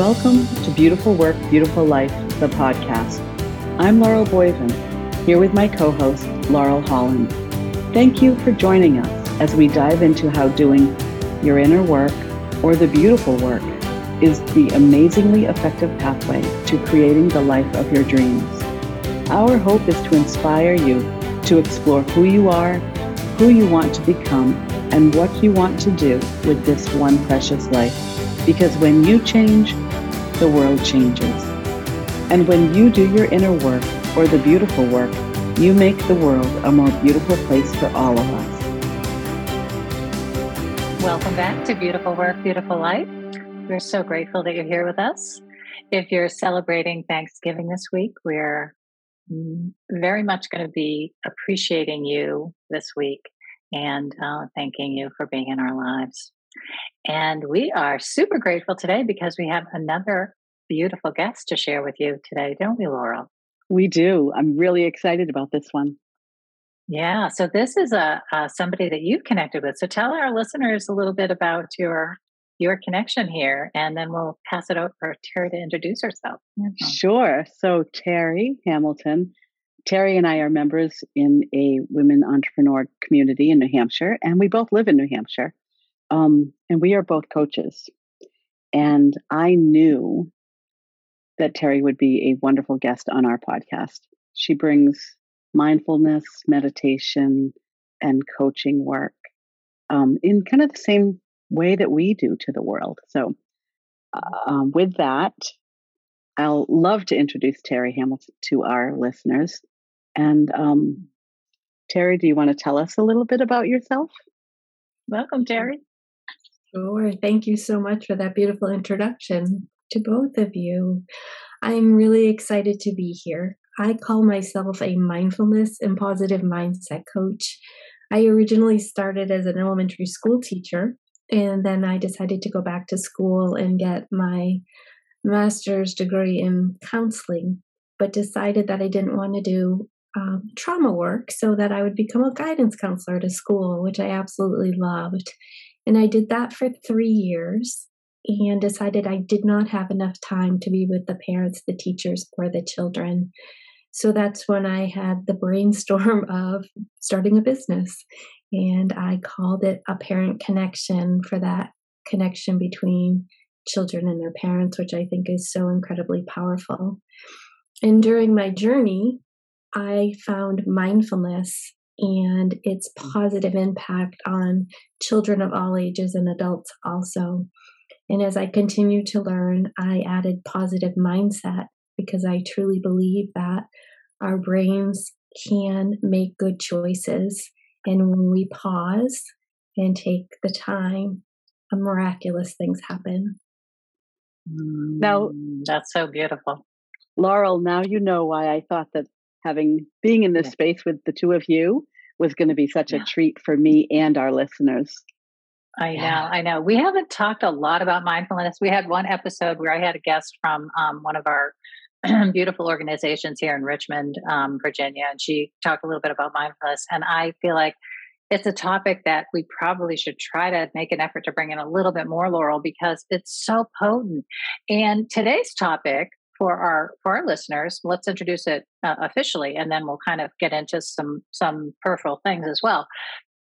Welcome to Beautiful Work, Beautiful Life, the podcast. I'm Laurel Boyven, here with my co host, Laurel Holland. Thank you for joining us as we dive into how doing your inner work or the beautiful work is the amazingly effective pathway to creating the life of your dreams. Our hope is to inspire you to explore who you are, who you want to become, and what you want to do with this one precious life. Because when you change, the world changes. And when you do your inner work or the beautiful work, you make the world a more beautiful place for all of us. Welcome back to Beautiful Work, Beautiful Life. We're so grateful that you're here with us. If you're celebrating Thanksgiving this week, we're very much going to be appreciating you this week and uh, thanking you for being in our lives. And we are super grateful today because we have another beautiful guest to share with you today, don't we, Laurel? We do. I'm really excited about this one. Yeah. So this is a, a somebody that you've connected with. So tell our listeners a little bit about your your connection here, and then we'll pass it over to Terry to introduce herself. Sure. So, Terry Hamilton, Terry and I are members in a women entrepreneur community in New Hampshire, and we both live in New Hampshire. Um, and we are both coaches. And I knew that Terry would be a wonderful guest on our podcast. She brings mindfulness, meditation, and coaching work um, in kind of the same way that we do to the world. So, uh, with that, I'll love to introduce Terry Hamilton to our listeners. And um, Terry, do you want to tell us a little bit about yourself? Welcome, Terry. Sure. Thank you so much for that beautiful introduction to both of you. I'm really excited to be here. I call myself a mindfulness and positive mindset coach. I originally started as an elementary school teacher and then I decided to go back to school and get my master's degree in counseling, but decided that I didn't want to do um, trauma work so that I would become a guidance counselor to school, which I absolutely loved. And I did that for three years and decided I did not have enough time to be with the parents, the teachers, or the children. So that's when I had the brainstorm of starting a business and I called it a parent connection for that connection between children and their parents, which I think is so incredibly powerful. And during my journey, I found mindfulness and its positive impact on children of all ages and adults also. And as I continue to learn, I added positive mindset because I truly believe that our brains can make good choices and when we pause and take the time, miraculous things happen. Now, mm, that's so beautiful. Laurel, now you know why I thought that having being in this yeah. space with the two of you was going to be such yeah. a treat for me and our listeners. I know, I know. We haven't talked a lot about mindfulness. We had one episode where I had a guest from um, one of our beautiful organizations here in Richmond, um, Virginia, and she talked a little bit about mindfulness. And I feel like it's a topic that we probably should try to make an effort to bring in a little bit more, Laurel, because it's so potent. And today's topic for our for our listeners, let's introduce it uh, officially, and then we'll kind of get into some some peripheral things as well.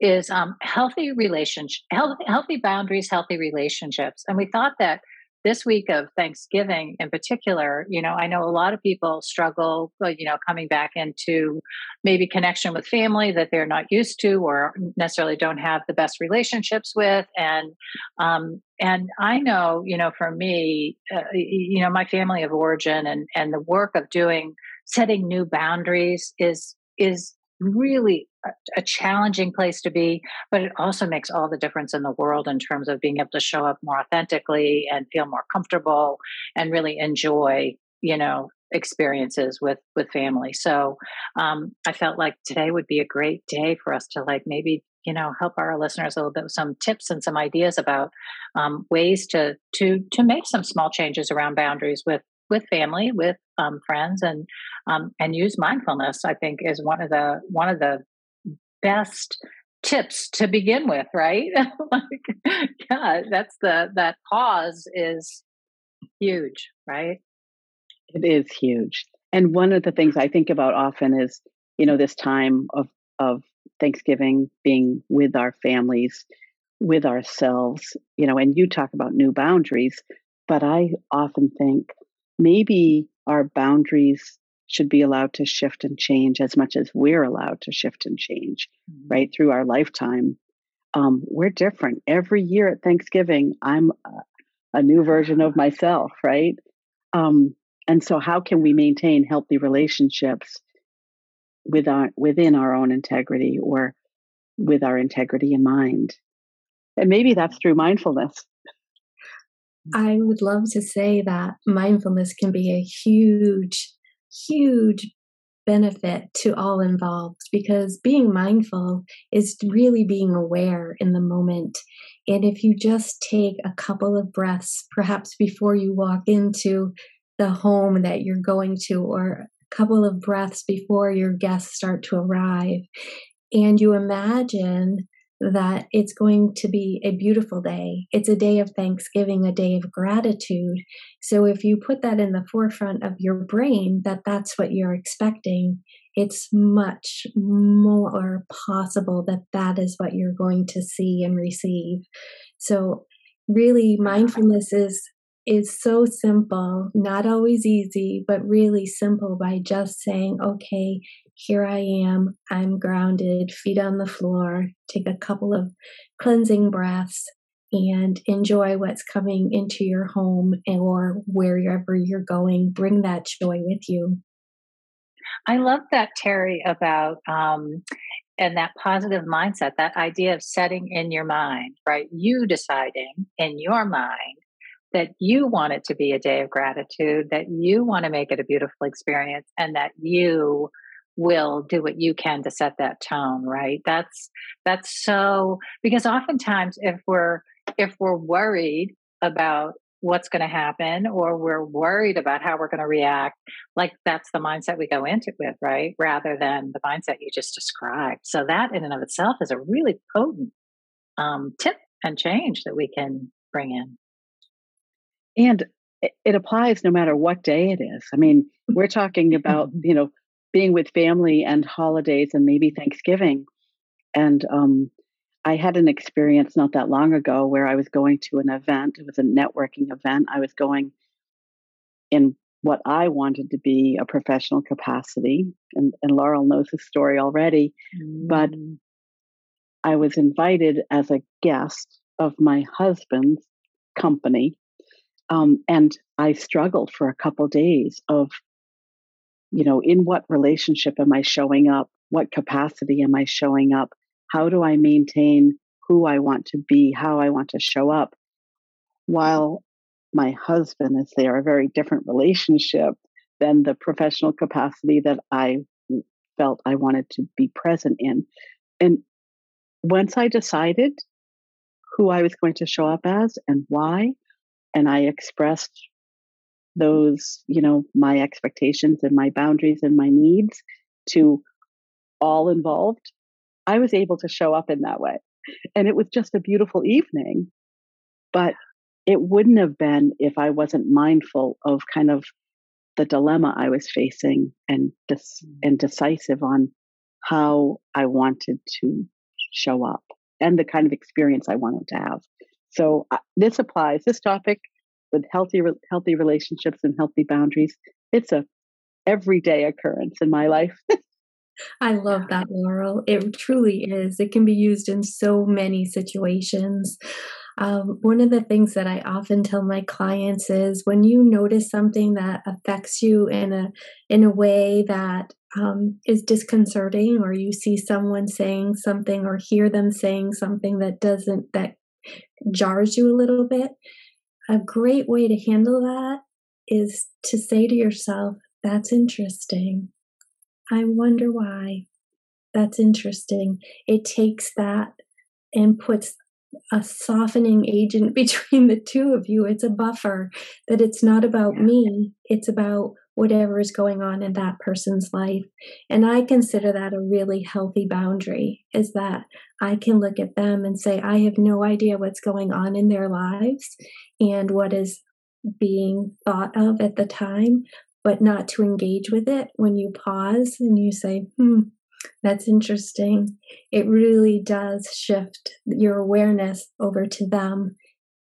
Is um, healthy relationship, healthy, healthy boundaries, healthy relationships, and we thought that this week of Thanksgiving in particular, you know, I know a lot of people struggle, you know, coming back into maybe connection with family that they're not used to or necessarily don't have the best relationships with. And, um, and I know, you know, for me, uh, you know, my family of origin and, and the work of doing, setting new boundaries is, is really a, challenging place to be, but it also makes all the difference in the world in terms of being able to show up more authentically and feel more comfortable and really enjoy, you know, experiences with with family. So um, I felt like today would be a great day for us to like maybe you know help our listeners a little bit with some tips and some ideas about um, ways to to to make some small changes around boundaries with with family, with um, friends, and um, and use mindfulness. I think is one of the one of the best tips to begin with. Right? like, yeah, that's the that pause is huge, right? It is huge. And one of the things I think about often is, you know, this time of of Thanksgiving being with our families, with ourselves, you know, and you talk about new boundaries, but I often think maybe our boundaries should be allowed to shift and change as much as we're allowed to shift and change, mm-hmm. right, through our lifetime. Um, we're different. Every year at Thanksgiving, I'm a, a new version of myself, right? Um, and so, how can we maintain healthy relationships with our, within our own integrity or with our integrity in mind? And maybe that's through mindfulness. I would love to say that mindfulness can be a huge, huge benefit to all involved because being mindful is really being aware in the moment. And if you just take a couple of breaths, perhaps before you walk into the home that you're going to, or a couple of breaths before your guests start to arrive, and you imagine that it's going to be a beautiful day. It's a day of thanksgiving, a day of gratitude. So if you put that in the forefront of your brain that that's what you're expecting, it's much more possible that that is what you're going to see and receive. So really mindfulness is is so simple, not always easy, but really simple by just saying, okay, here I am, I'm grounded, feet on the floor, take a couple of cleansing breaths and enjoy what's coming into your home or wherever you're going. Bring that joy with you. I love that, Terry, about um, and that positive mindset, that idea of setting in your mind, right? You deciding in your mind that you want it to be a day of gratitude, that you want to make it a beautiful experience, and that you will do what you can to set that tone right? That's that's so because oftentimes if we're if we're worried about what's going to happen or we're worried about how we're going to react like that's the mindset we go into with right? Rather than the mindset you just described. So that in and of itself is a really potent um, tip and change that we can bring in. And it applies no matter what day it is. I mean, we're talking about, you know, being with family and holidays and maybe Thanksgiving. And um, I had an experience not that long ago where I was going to an event. It was a networking event. I was going in what I wanted to be a professional capacity. And, and Laurel knows the story already. Mm. But I was invited as a guest of my husband's company um, and I struggled for a couple days of, you know, in what relationship am I showing up? What capacity am I showing up? How do I maintain who I want to be, how I want to show up? While my husband is there, a very different relationship than the professional capacity that I felt I wanted to be present in. And once I decided who I was going to show up as and why, and I expressed those, you know, my expectations and my boundaries and my needs to all involved, I was able to show up in that way. And it was just a beautiful evening. But it wouldn't have been if I wasn't mindful of kind of the dilemma I was facing and dis- mm. and decisive on how I wanted to show up and the kind of experience I wanted to have. So uh, this applies. This topic with healthy healthy relationships and healthy boundaries. It's a everyday occurrence in my life. I love that, Laurel. It truly is. It can be used in so many situations. Um, one of the things that I often tell my clients is when you notice something that affects you in a in a way that um, is disconcerting, or you see someone saying something or hear them saying something that doesn't that jars you a little bit, a great way to handle that is to say to yourself, That's interesting. I wonder why. That's interesting. It takes that and puts a softening agent between the two of you. It's a buffer that it's not about me, it's about whatever is going on in that person's life. And I consider that a really healthy boundary is that I can look at them and say, I have no idea what's going on in their lives and what is being thought of at the time, but not to engage with it when you pause and you say, hmm, that's interesting. It really does shift your awareness over to them.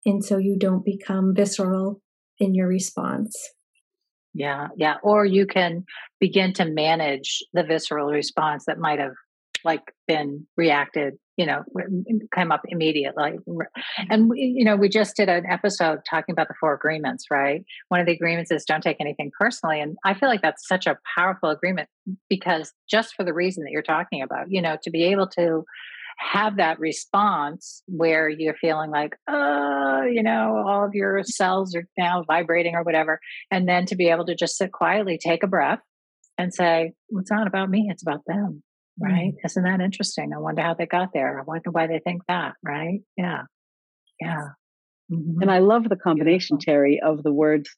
And so you don't become visceral in your response. Yeah, yeah. Or you can begin to manage the visceral response that might have like been reacted you know came up immediately and you know we just did an episode talking about the four agreements right one of the agreements is don't take anything personally and i feel like that's such a powerful agreement because just for the reason that you're talking about you know to be able to have that response where you're feeling like, oh, you know, all of your cells are now vibrating or whatever. And then to be able to just sit quietly, take a breath and say, it's not about me, it's about them. Right. Mm-hmm. Isn't that interesting? I wonder how they got there. I wonder why they think that. Right. Yeah. Yeah. Mm-hmm. And I love the combination, Beautiful. Terry, of the words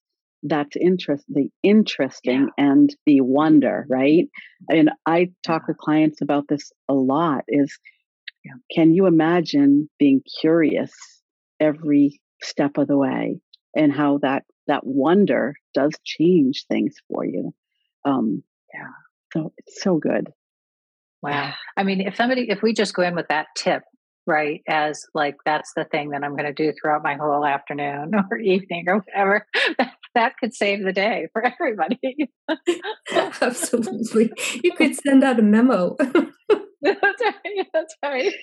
that's interest the interesting yeah. and the wonder, right? And I talk yeah. with clients about this a lot is yeah. Can you imagine being curious every step of the way and how that that wonder does change things for you? Um, yeah. So it's so good. Wow. I mean, if somebody, if we just go in with that tip, right, as like that's the thing that I'm going to do throughout my whole afternoon or evening or whatever, that, that could save the day for everybody. Absolutely. You could send out a memo. that's right. That's right.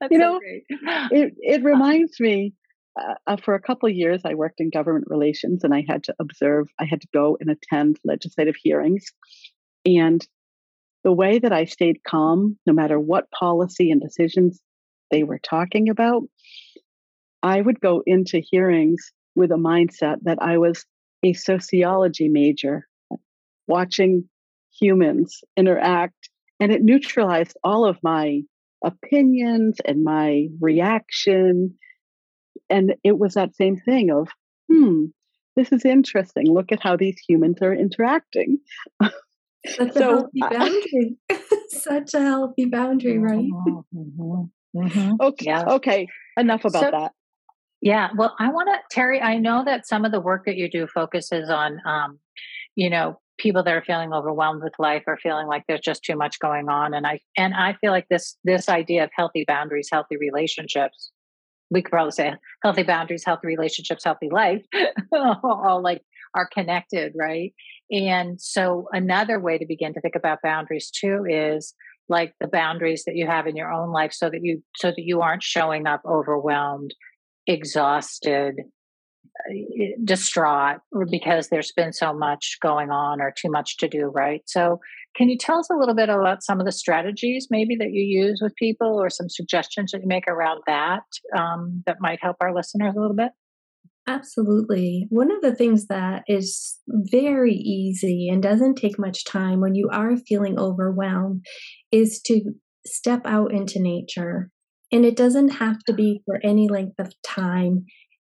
That's you know, it it reminds me. Uh, uh, for a couple of years, I worked in government relations, and I had to observe. I had to go and attend legislative hearings, and the way that I stayed calm, no matter what policy and decisions they were talking about, I would go into hearings with a mindset that I was a sociology major, watching humans interact and it neutralized all of my opinions and my reaction. And it was that same thing of, hmm, this is interesting. Look at how these humans are interacting. Such so, a healthy boundary. Such a healthy boundary, right? Mm-hmm, mm-hmm. Okay. Yeah. Okay. Enough about so, that. Yeah. Well, I want to, Terry, I know that some of the work that you do focuses on, um, you know, people that are feeling overwhelmed with life or feeling like there's just too much going on and i and i feel like this this idea of healthy boundaries healthy relationships we could probably say healthy boundaries healthy relationships healthy life all like are connected right and so another way to begin to think about boundaries too is like the boundaries that you have in your own life so that you so that you aren't showing up overwhelmed exhausted distraught because there's been so much going on or too much to do, right? So, can you tell us a little bit about some of the strategies maybe that you use with people or some suggestions that you make around that um, that might help our listeners a little bit? Absolutely. One of the things that is very easy and doesn't take much time when you are feeling overwhelmed is to step out into nature. And it doesn't have to be for any length of time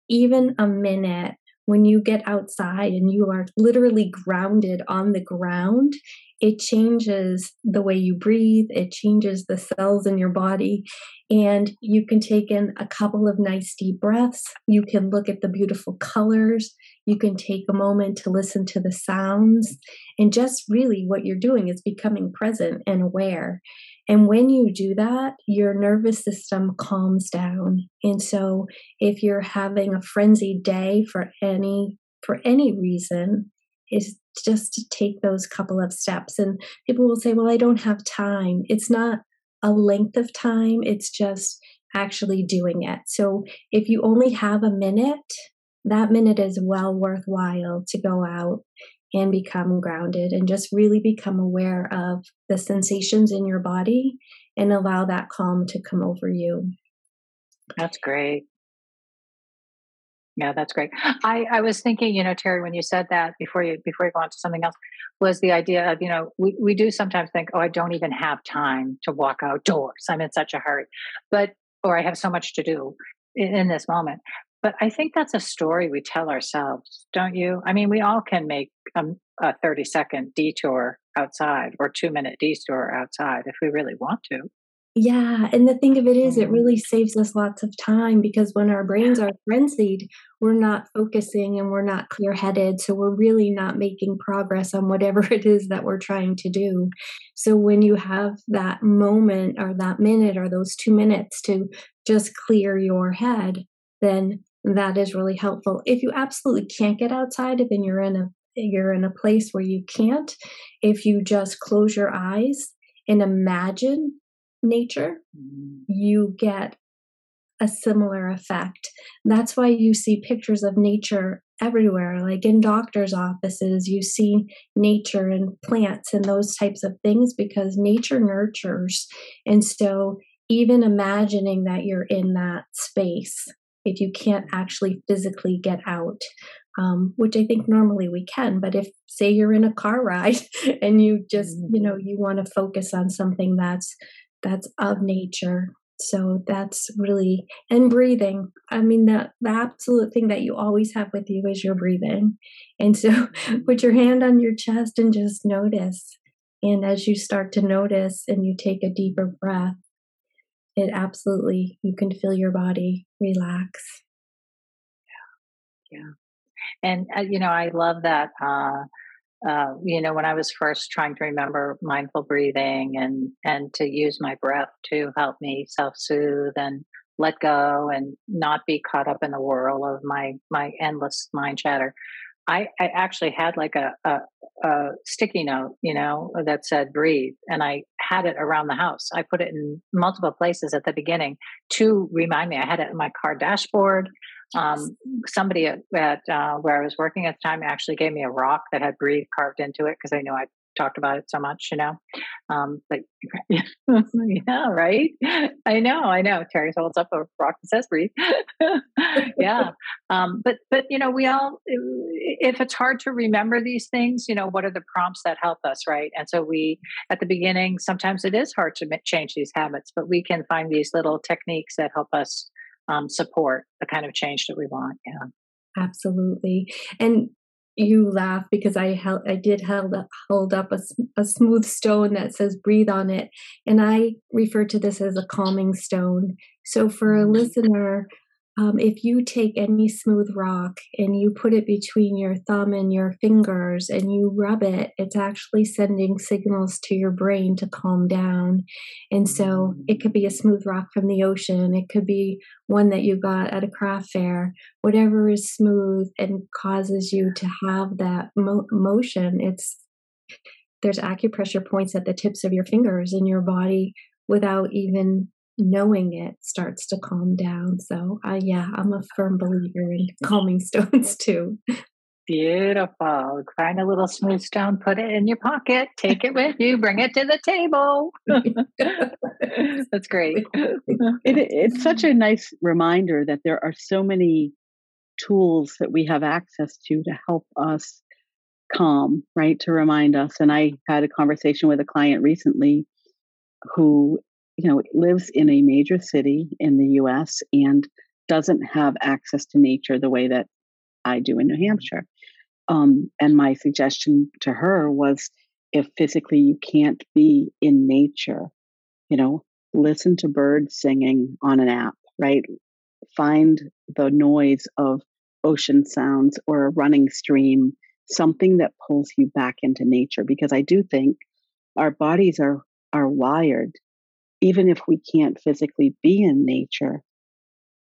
even a minute when you get outside and you are literally grounded on the ground, it changes the way you breathe, it changes the cells in your body, and you can take in a couple of nice deep breaths. You can look at the beautiful colors. You can take a moment to listen to the sounds. And just really what you're doing is becoming present and aware. And when you do that, your nervous system calms down. And so if you're having a frenzied day for any for any reason, is just to take those couple of steps. And people will say, Well, I don't have time. It's not a length of time, it's just actually doing it. So if you only have a minute, that minute is well worthwhile to go out and become grounded and just really become aware of the sensations in your body and allow that calm to come over you. That's great. Yeah, that's great. I, I was thinking, you know, Terry, when you said that before you before you go on to something else, was the idea of, you know, we, we do sometimes think, oh, I don't even have time to walk outdoors. I'm in such a hurry. But or I have so much to do in, in this moment. But I think that's a story we tell ourselves, don't you? I mean, we all can make a, a 30 second detour outside or two minute detour outside if we really want to. Yeah, and the thing of it is, it oh. really saves us lots of time because when our brains are frenzied, we're not focusing and we're not clear headed. So we're really not making progress on whatever it is that we're trying to do. So when you have that moment or that minute or those two minutes to just clear your head, then that is really helpful. If you absolutely can't get outside, then you're in a you're in a place where you can't. If you just close your eyes and imagine nature, mm-hmm. you get a similar effect. That's why you see pictures of nature everywhere, like in doctors' offices, you see nature and plants and those types of things because nature nurtures. And so, even imagining that you're in that space, if you can't actually physically get out, um, which I think normally we can. But if, say, you're in a car ride and you just, you know, you want to focus on something that's that's of nature. So that's really and breathing. I mean the the absolute thing that you always have with you is your breathing. And so put your hand on your chest and just notice. And as you start to notice and you take a deeper breath, it absolutely you can feel your body relax. Yeah. Yeah. And uh, you know, I love that uh uh, you know, when I was first trying to remember mindful breathing and and to use my breath to help me self soothe and let go and not be caught up in the whirl of my my endless mind chatter. I, I actually had like a, a, a sticky note, you know, that said breathe, and I had it around the house. I put it in multiple places at the beginning to remind me. I had it in my car dashboard. Um, somebody at, at uh, where I was working at the time actually gave me a rock that had breathe carved into it because I knew I talked about it so much, you know. Um, but yeah, right. I know, I know. Terry holds up a rock that says breathe. yeah. Um, but but you know, we all if it's hard to remember these things, you know, what are the prompts that help us, right? And so we at the beginning, sometimes it is hard to change these habits, but we can find these little techniques that help us um, support the kind of change that we want. Yeah. Absolutely. And you laugh because I held, I did held up, hold up a, a smooth stone that says breathe on it. And I refer to this as a calming stone. So for a mm-hmm. listener um, if you take any smooth rock and you put it between your thumb and your fingers and you rub it, it's actually sending signals to your brain to calm down. And so it could be a smooth rock from the ocean, it could be one that you got at a craft fair, whatever is smooth and causes you to have that mo- motion. It's there's acupressure points at the tips of your fingers in your body without even knowing it starts to calm down. So, uh, yeah, I'm a firm believer in calming stones too. Beautiful. Find a little smooth stone, put it in your pocket, take it with you, bring it to the table. That's great. It, it's such a nice reminder that there are so many tools that we have access to to help us calm, right? To remind us. And I had a conversation with a client recently who you know, lives in a major city in the US and doesn't have access to nature the way that I do in New mm-hmm. Hampshire. Um, and my suggestion to her was if physically you can't be in nature, you know, listen to birds singing on an app, right? Find the noise of ocean sounds or a running stream, something that pulls you back into nature. Because I do think our bodies are are wired even if we can't physically be in nature,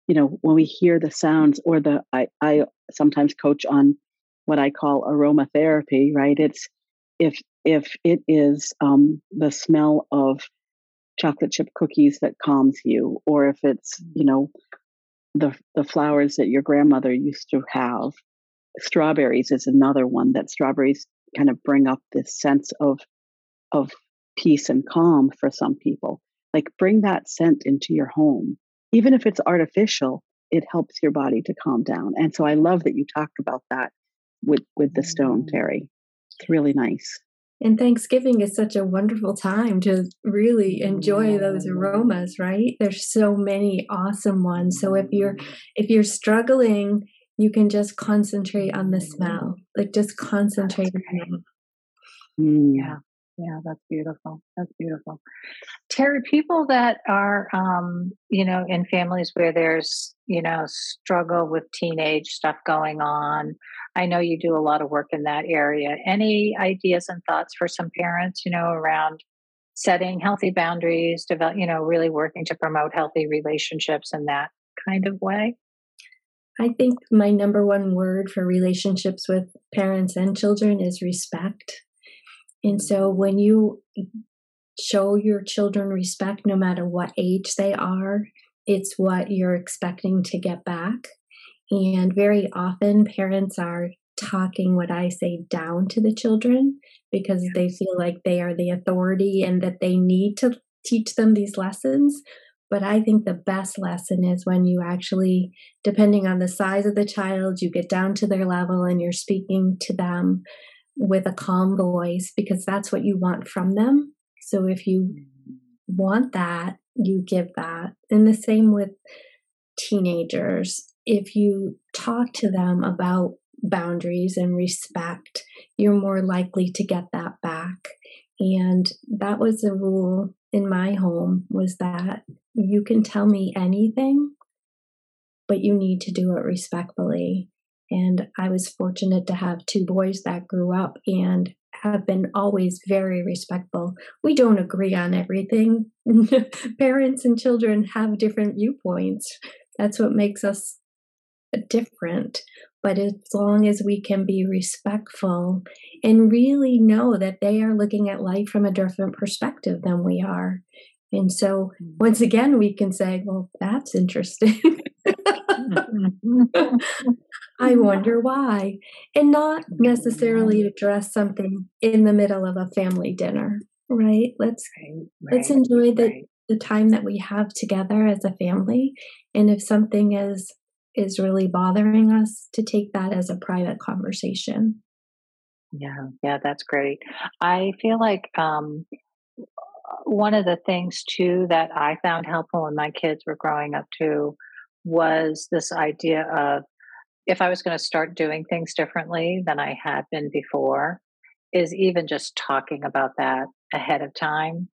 you know, when we hear the sounds or the, I, I sometimes coach on what I call aromatherapy, right? It's if, if it is um, the smell of chocolate chip cookies that calms you, or if it's, you know, the, the flowers that your grandmother used to have. Strawberries is another one that strawberries kind of bring up this sense of, of peace and calm for some people. Like bring that scent into your home. Even if it's artificial, it helps your body to calm down. And so I love that you talked about that with with the stone, mm. Terry. It's really nice. And Thanksgiving is such a wonderful time to really enjoy those aromas, right? There's so many awesome ones. So if you're if you're struggling, you can just concentrate on the smell. Like just concentrate on Mm. Yeah. Yeah, that's beautiful. That's beautiful. Terry, people that are, um, you know, in families where there's, you know, struggle with teenage stuff going on. I know you do a lot of work in that area. Any ideas and thoughts for some parents, you know, around setting healthy boundaries, develop, you know, really working to promote healthy relationships in that kind of way? I think my number one word for relationships with parents and children is respect. And so when you show your children respect, no matter what age they are, it's what you're expecting to get back. And very often, parents are talking what I say down to the children because they feel like they are the authority and that they need to teach them these lessons. But I think the best lesson is when you actually, depending on the size of the child, you get down to their level and you're speaking to them with a calm voice because that's what you want from them. So if you want that, you give that. And the same with teenagers. If you talk to them about boundaries and respect, you're more likely to get that back. And that was a rule in my home was that you can tell me anything, but you need to do it respectfully. And I was fortunate to have two boys that grew up and have been always very respectful. We don't agree on everything. Parents and children have different viewpoints. That's what makes us different. But as long as we can be respectful and really know that they are looking at life from a different perspective than we are. And so, mm. once again, we can say, well, that's interesting. I wonder why. And not necessarily address something in the middle of a family dinner, right? Let's right, right, let's enjoy the, right. the time that we have together as a family. And if something is is really bothering us, to take that as a private conversation. Yeah, yeah, that's great. I feel like um, one of the things too that I found helpful when my kids were growing up too was this idea of if I was going to start doing things differently than I had been before, is even just talking about that ahead of time.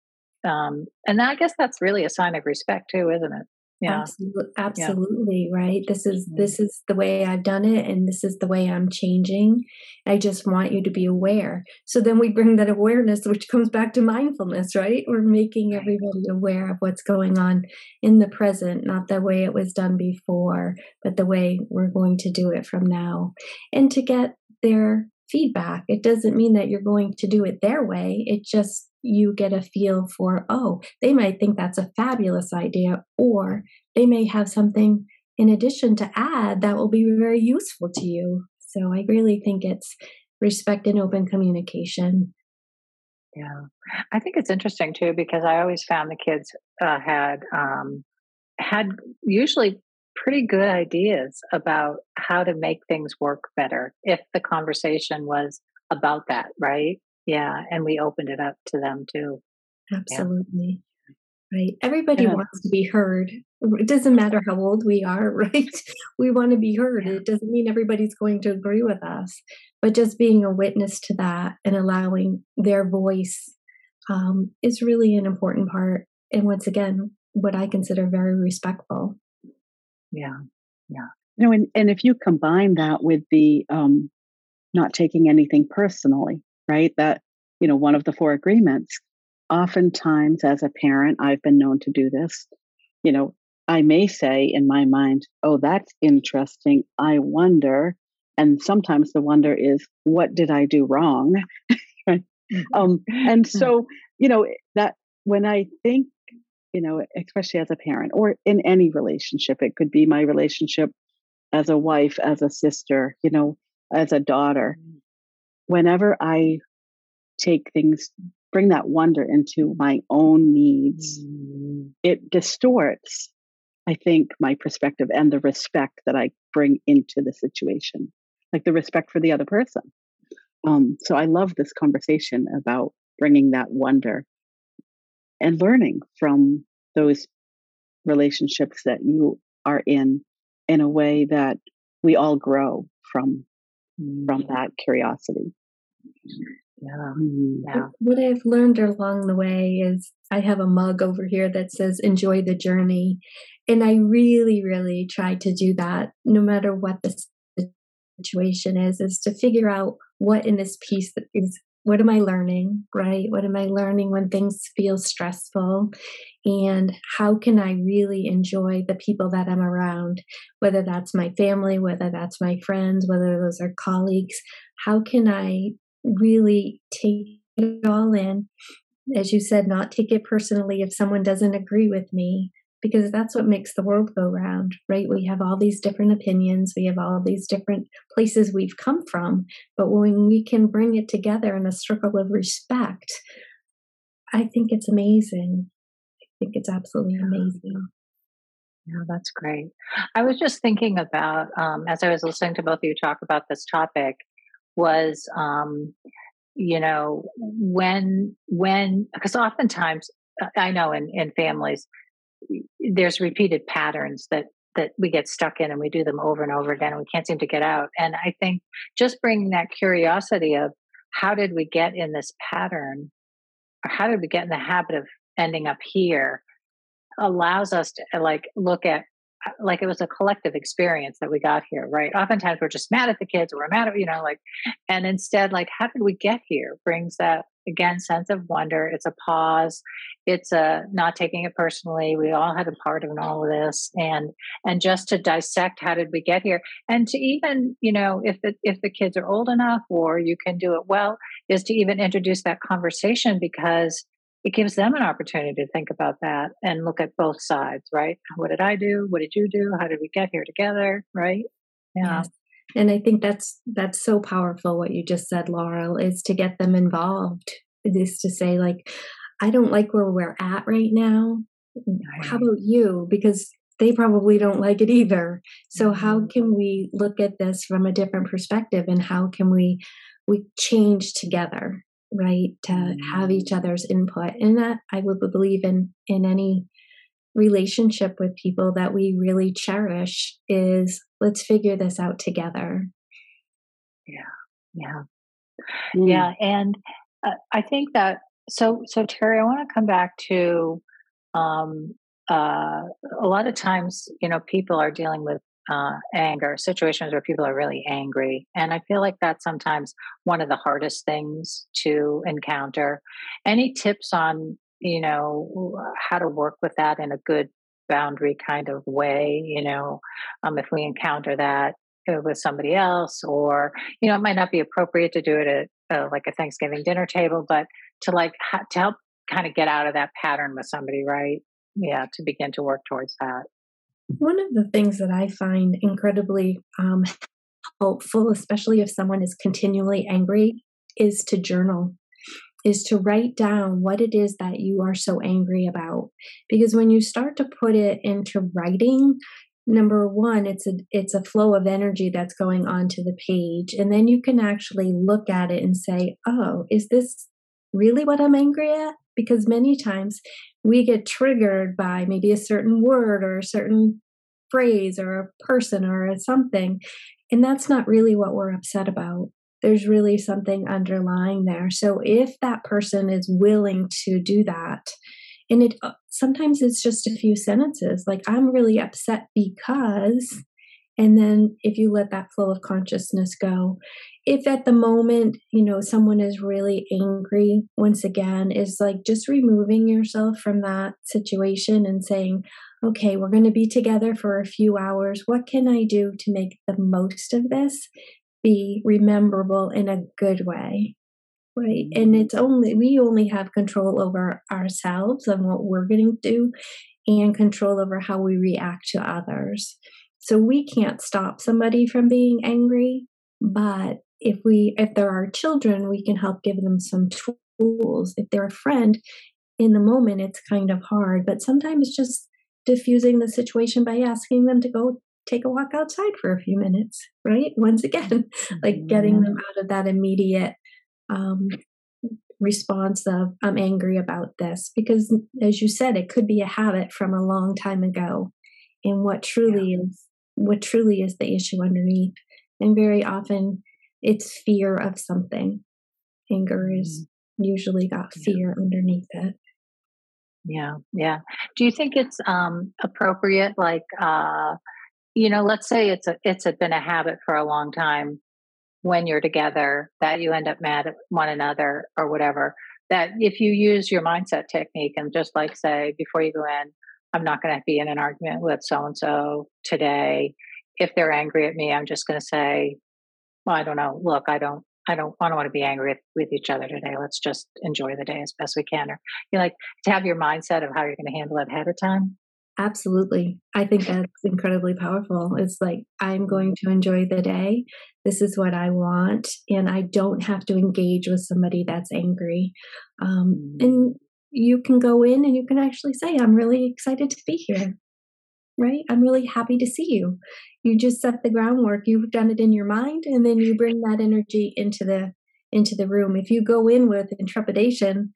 Um, and I guess that's really a sign of respect too, isn't it? Yeah. Absolutely, absolutely yeah. right? This is mm-hmm. this is the way i've done it and this is the way i'm changing. I just want you to be aware. So then we bring that awareness which comes back to mindfulness right? We're making everybody aware of what's going on in the present not the way it was done before but the way we're going to do it from now. And to get their feedback it doesn't mean that you're going to do it their way it just you get a feel for, oh, they might think that's a fabulous idea, or they may have something in addition to add that will be very useful to you. So I really think it's respect and open communication. Yeah, I think it's interesting too because I always found the kids uh, had um, had usually pretty good ideas about how to make things work better if the conversation was about that, right? Yeah, and we opened it up to them too. Absolutely. Yeah. Right. Everybody yeah. wants to be heard. It doesn't matter how old we are, right? We want to be heard. It doesn't mean everybody's going to agree with us, but just being a witness to that and allowing their voice um, is really an important part. And once again, what I consider very respectful. Yeah. Yeah. You know, and, and if you combine that with the um, not taking anything personally, right? That, you know, one of the four agreements. Oftentimes, as a parent, I've been known to do this. You know, I may say in my mind, oh, that's interesting. I wonder. And sometimes the wonder is, what did I do wrong? Mm-hmm. um, and mm-hmm. so, you know, that when I think, you know, especially as a parent or in any relationship, it could be my relationship as a wife, as a sister, you know, as a daughter. Whenever I take things, bring that wonder into my own needs, mm. it distorts, I think, my perspective and the respect that I bring into the situation, like the respect for the other person. Um, so I love this conversation about bringing that wonder and learning from those relationships that you are in in a way that we all grow from from mm-hmm. that curiosity. Yeah. Mm-hmm. yeah. What I've learned along the way is I have a mug over here that says enjoy the journey. And I really, really try to do that no matter what the situation is, is to figure out what in this piece is what am I learning, right? What am I learning when things feel stressful? And how can I really enjoy the people that I'm around, whether that's my family, whether that's my friends, whether those are colleagues? How can I really take it all in? As you said, not take it personally if someone doesn't agree with me, because that's what makes the world go round, right? We have all these different opinions, we have all these different places we've come from, but when we can bring it together in a circle of respect, I think it's amazing. I think it's absolutely amazing. Yeah, that's great. I was just thinking about, um, as I was listening to both of you talk about this topic, was, um, you know, when, when, because oftentimes I know in, in families, there's repeated patterns that that we get stuck in and we do them over and over again and we can't seem to get out. And i think just bringing that curiosity of how did we get in this pattern or how did we get in the habit of ending up here allows us to like look at like it was a collective experience that we got here, right? Oftentimes we're just mad at the kids or we're mad at, you know, like, and instead, like, how did we get here brings that again sense of wonder. It's a pause. It's a not taking it personally. We all had a part in all of this, and and just to dissect how did we get here, and to even you know if the if the kids are old enough or you can do it well, is to even introduce that conversation because it gives them an opportunity to think about that and look at both sides, right? What did I do? What did you do? How did we get here together? Right? Yeah. Yes. And I think that's that's so powerful what you just said, Laurel, is to get them involved. Is to say, like, I don't like where we're at right now. How about you? Because they probably don't like it either. So how mm-hmm. can we look at this from a different perspective and how can we we change together? Right to have each other's input and that i would believe in in any relationship with people that we really cherish is let's figure this out together. Yeah yeah. Mm. yeah and uh, i think that so so terry i want to come back to um uh a lot of times you know people are dealing with uh, anger, situations where people are really angry. And I feel like that's sometimes one of the hardest things to encounter. Any tips on, you know, how to work with that in a good boundary kind of way, you know, um, if we encounter that uh, with somebody else, or, you know, it might not be appropriate to do it at uh, like a Thanksgiving dinner table, but to like ha- to help kind of get out of that pattern with somebody, right? Yeah, to begin to work towards that. One of the things that I find incredibly um, helpful, especially if someone is continually angry, is to journal, is to write down what it is that you are so angry about. Because when you start to put it into writing, number one it's a it's a flow of energy that's going onto the page and then you can actually look at it and say oh is this really what i'm angry at because many times we get triggered by maybe a certain word or a certain phrase or a person or a something. And that's not really what we're upset about. There's really something underlying there. So if that person is willing to do that, and it uh, sometimes it's just a few sentences like I'm really upset because and then if you let that flow of consciousness go if at the moment you know someone is really angry once again is like just removing yourself from that situation and saying okay we're going to be together for a few hours. What can i do to make the most of this be rememberable in a good way? Right? And mm-hmm. it's only we only have control over ourselves and what we're going to do and control over how we react to others so we can't stop somebody from being angry but if we if there are children we can help give them some tools. If they're a friend in the moment it's kind of hard but sometimes just diffusing the situation by asking them to go take a walk outside for a few minutes right? Once again like getting them out of that immediate um, response of i'm angry about this because as you said it could be a habit from a long time ago. And what truly yeah. is what truly is the issue underneath and very often it's fear of something Anger is mm-hmm. usually got fear underneath it. Yeah, yeah. Do you think it's um appropriate like uh you know, let's say it's a it's a, been a habit for a long time when you're together that you end up mad at one another or whatever that if you use your mindset technique and just like say before you go in i'm not going to be in an argument with so and so today if they're angry at me i'm just going to say well i don't know look i don't i don't i don't want to be angry with, with each other today let's just enjoy the day as best we can or you know, like to have your mindset of how you're going to handle it ahead of time Absolutely. I think that's incredibly powerful. It's like, I'm going to enjoy the day. This is what I want. And I don't have to engage with somebody that's angry. Um, mm. and you can go in and you can actually say, I'm really excited to be here. Right? I'm really happy to see you. You just set the groundwork. You've done it in your mind, and then you bring that energy into the into the room. If you go in with intrepidation,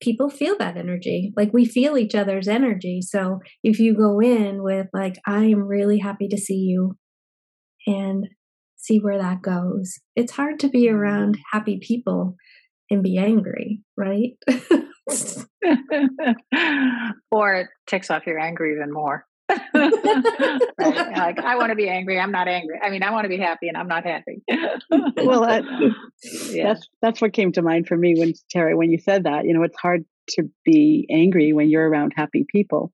people feel that energy. Like we feel each other's energy. So if you go in with, like, I am really happy to see you and see where that goes, it's hard to be around happy people and be angry, right? or it takes off your anger even more. Like I want to be angry. I'm not angry. I mean, I want to be happy, and I'm not happy. well, that, yeah. that's that's what came to mind for me when Terry, when you said that. You know, it's hard to be angry when you're around happy people,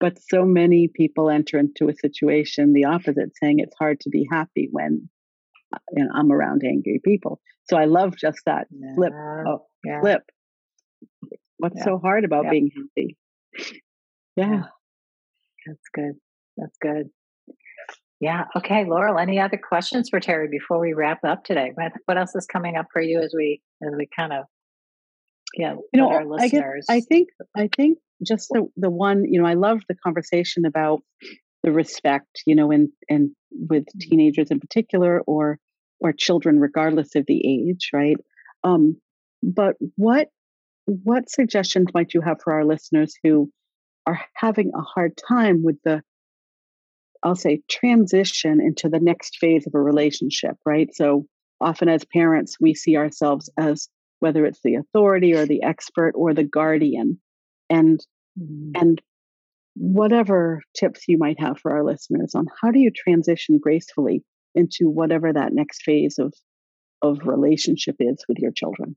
but so many people enter into a situation the opposite, saying it's hard to be happy when uh, you know I'm around angry people. So I love just that yeah. flip. Oh, yeah. flip. What's yeah. so hard about being happy? Yeah. That's good. That's good. Yeah. Okay, Laurel. Any other questions for Terry before we wrap up today? What else is coming up for you as we as we kind of yeah, you know, our listeners? I, guess, I think I think just the the one you know I love the conversation about the respect you know and and with mm-hmm. teenagers in particular or or children regardless of the age right um but what what suggestions might you have for our listeners who are having a hard time with the I'll say transition into the next phase of a relationship, right? So often as parents, we see ourselves as whether it's the authority or the expert or the guardian. And mm-hmm. and whatever tips you might have for our listeners on how do you transition gracefully into whatever that next phase of of relationship is with your children.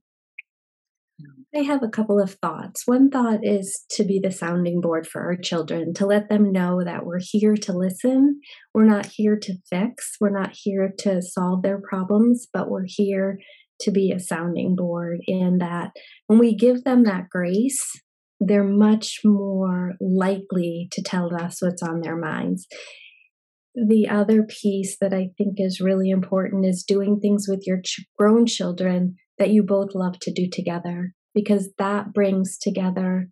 I have a couple of thoughts. One thought is to be the sounding board for our children, to let them know that we're here to listen. We're not here to fix, we're not here to solve their problems, but we're here to be a sounding board. And that when we give them that grace, they're much more likely to tell us what's on their minds. The other piece that I think is really important is doing things with your grown children that you both love to do together because that brings together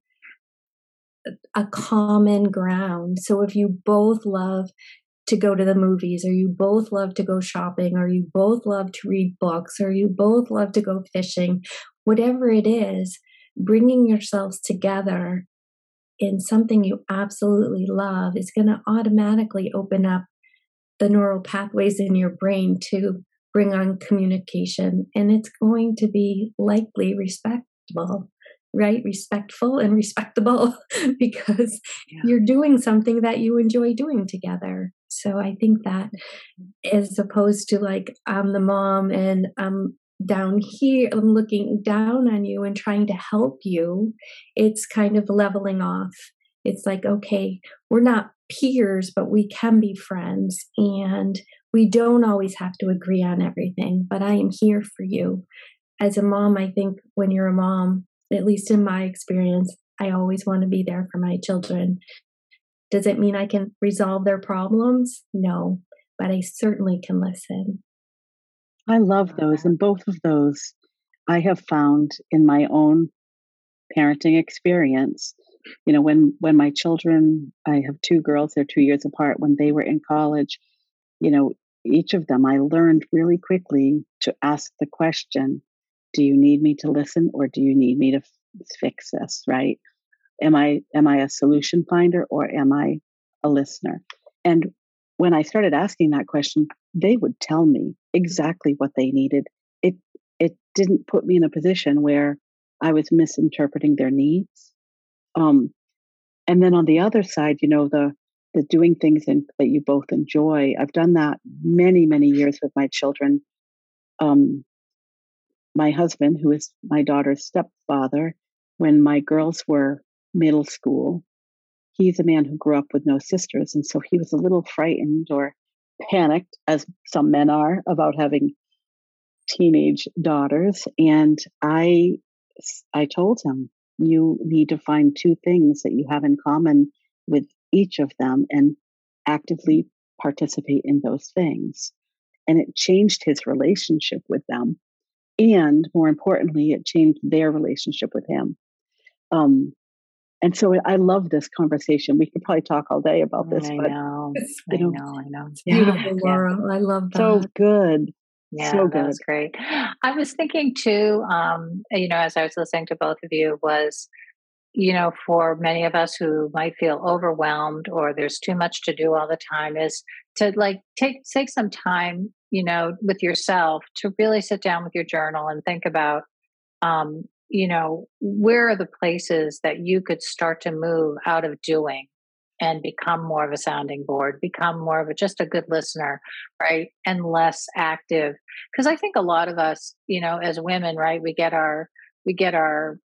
a common ground. So if you both love to go to the movies, or you both love to go shopping, or you both love to read books, or you both love to go fishing, whatever it is, bringing yourselves together in something you absolutely love is going to automatically open up the neural pathways in your brain to bring on communication and it's going to be likely respectable right respectful and respectable because yeah. you're doing something that you enjoy doing together so i think that as opposed to like i'm the mom and i'm down here i'm looking down on you and trying to help you it's kind of leveling off it's like okay we're not peers but we can be friends and we don't always have to agree on everything, but I am here for you. As a mom, I think when you're a mom, at least in my experience, I always want to be there for my children. Does it mean I can resolve their problems? No, but I certainly can listen. I love uh, those. And both of those I have found in my own parenting experience. You know, when when my children, I have two girls, they're two years apart, when they were in college, you know, each of them, I learned really quickly to ask the question Do you need me to listen or do you need me to f- fix this? Right? Am I am I a solution finder or am I a listener? And when I started asking that question, they would tell me exactly what they needed. It it didn't put me in a position where I was misinterpreting their needs. Um, and then on the other side, you know, the the doing things in, that you both enjoy. I've done that many, many years with my children. Um, my husband, who is my daughter's stepfather, when my girls were middle school, he's a man who grew up with no sisters. And so he was a little frightened or panicked, as some men are, about having teenage daughters. And I, I told him, you need to find two things that you have in common with each of them and actively participate in those things. And it changed his relationship with them. And more importantly, it changed their relationship with him. Um, and so I love this conversation. We could probably talk all day about this, I but know, I know, I know. It's beautiful, yeah, Laura. Yeah. I love that. So good. Yeah, so that was great. I was thinking too, um, you know, as I was listening to both of you, was you know, for many of us who might feel overwhelmed or there's too much to do all the time, is to like take take some time, you know, with yourself to really sit down with your journal and think about, um, you know, where are the places that you could start to move out of doing and become more of a sounding board, become more of a just a good listener, right? And less active. Because I think a lot of us, you know, as women, right, we get our we get our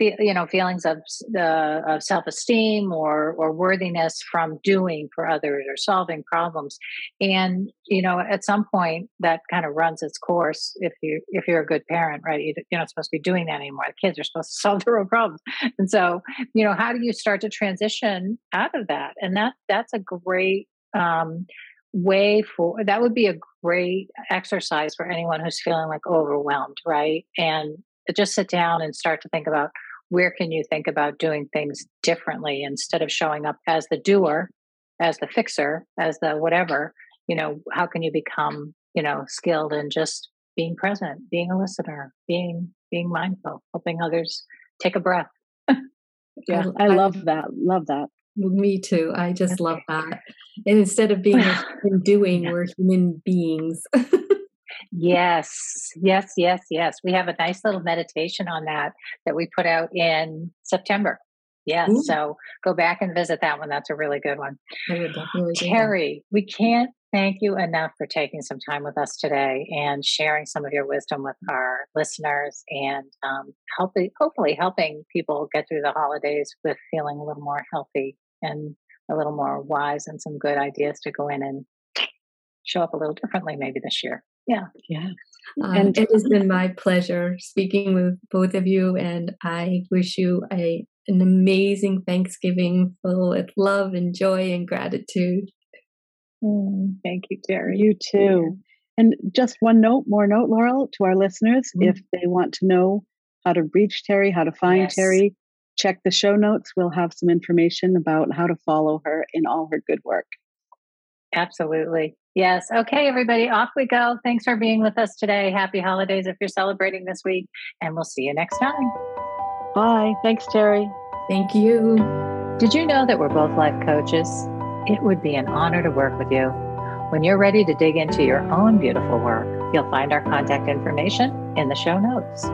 you know feelings of, uh, of self-esteem or or worthiness from doing for others or solving problems. And you know at some point that kind of runs its course if you if you're a good parent right? You, you're not supposed to be doing that anymore. The kids are supposed to solve their own problems. And so you know how do you start to transition out of that? And that that's a great um, way for that would be a great exercise for anyone who's feeling like overwhelmed right? And just sit down and start to think about where can you think about doing things differently instead of showing up as the doer as the fixer as the whatever you know how can you become you know skilled in just being present being a listener being being mindful helping others take a breath? Yeah i, I love that love that. Me too i just love that. And instead of being doing yeah. we're human beings Yes, yes, yes, yes. We have a nice little meditation on that that we put out in September. Yes, Ooh. so go back and visit that one. That's a really good one. Terry, we can't thank you enough for taking some time with us today and sharing some of your wisdom with our listeners and um, helping, hopefully helping people get through the holidays with feeling a little more healthy and a little more wise and some good ideas to go in and show up a little differently maybe this year. Yeah. Yeah. Um, and it has been my pleasure speaking with both of you, and I wish you a an amazing Thanksgiving full with love and joy and gratitude. Mm, thank you, Terry. You too. And just one note, more note, Laurel, to our listeners, mm-hmm. if they want to know how to reach Terry, how to find yes. Terry, check the show notes. We'll have some information about how to follow her in all her good work. Absolutely. Yes. Okay, everybody, off we go. Thanks for being with us today. Happy holidays if you're celebrating this week, and we'll see you next time. Bye. Thanks, Terry. Thank you. Did you know that we're both life coaches? It would be an honor to work with you. When you're ready to dig into your own beautiful work, you'll find our contact information in the show notes.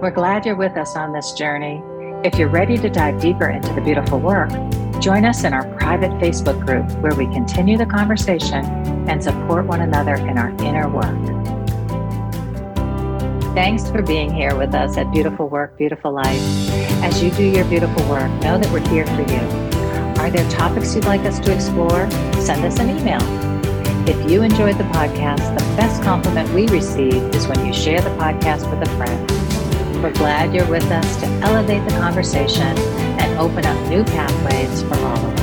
We're glad you're with us on this journey. If you're ready to dive deeper into the beautiful work, Join us in our private Facebook group where we continue the conversation and support one another in our inner work. Thanks for being here with us at Beautiful Work, Beautiful Life. As you do your beautiful work, know that we're here for you. Are there topics you'd like us to explore? Send us an email. If you enjoyed the podcast, the best compliment we receive is when you share the podcast with a friend. We're glad you're with us to elevate the conversation and open up new pathways for all of us.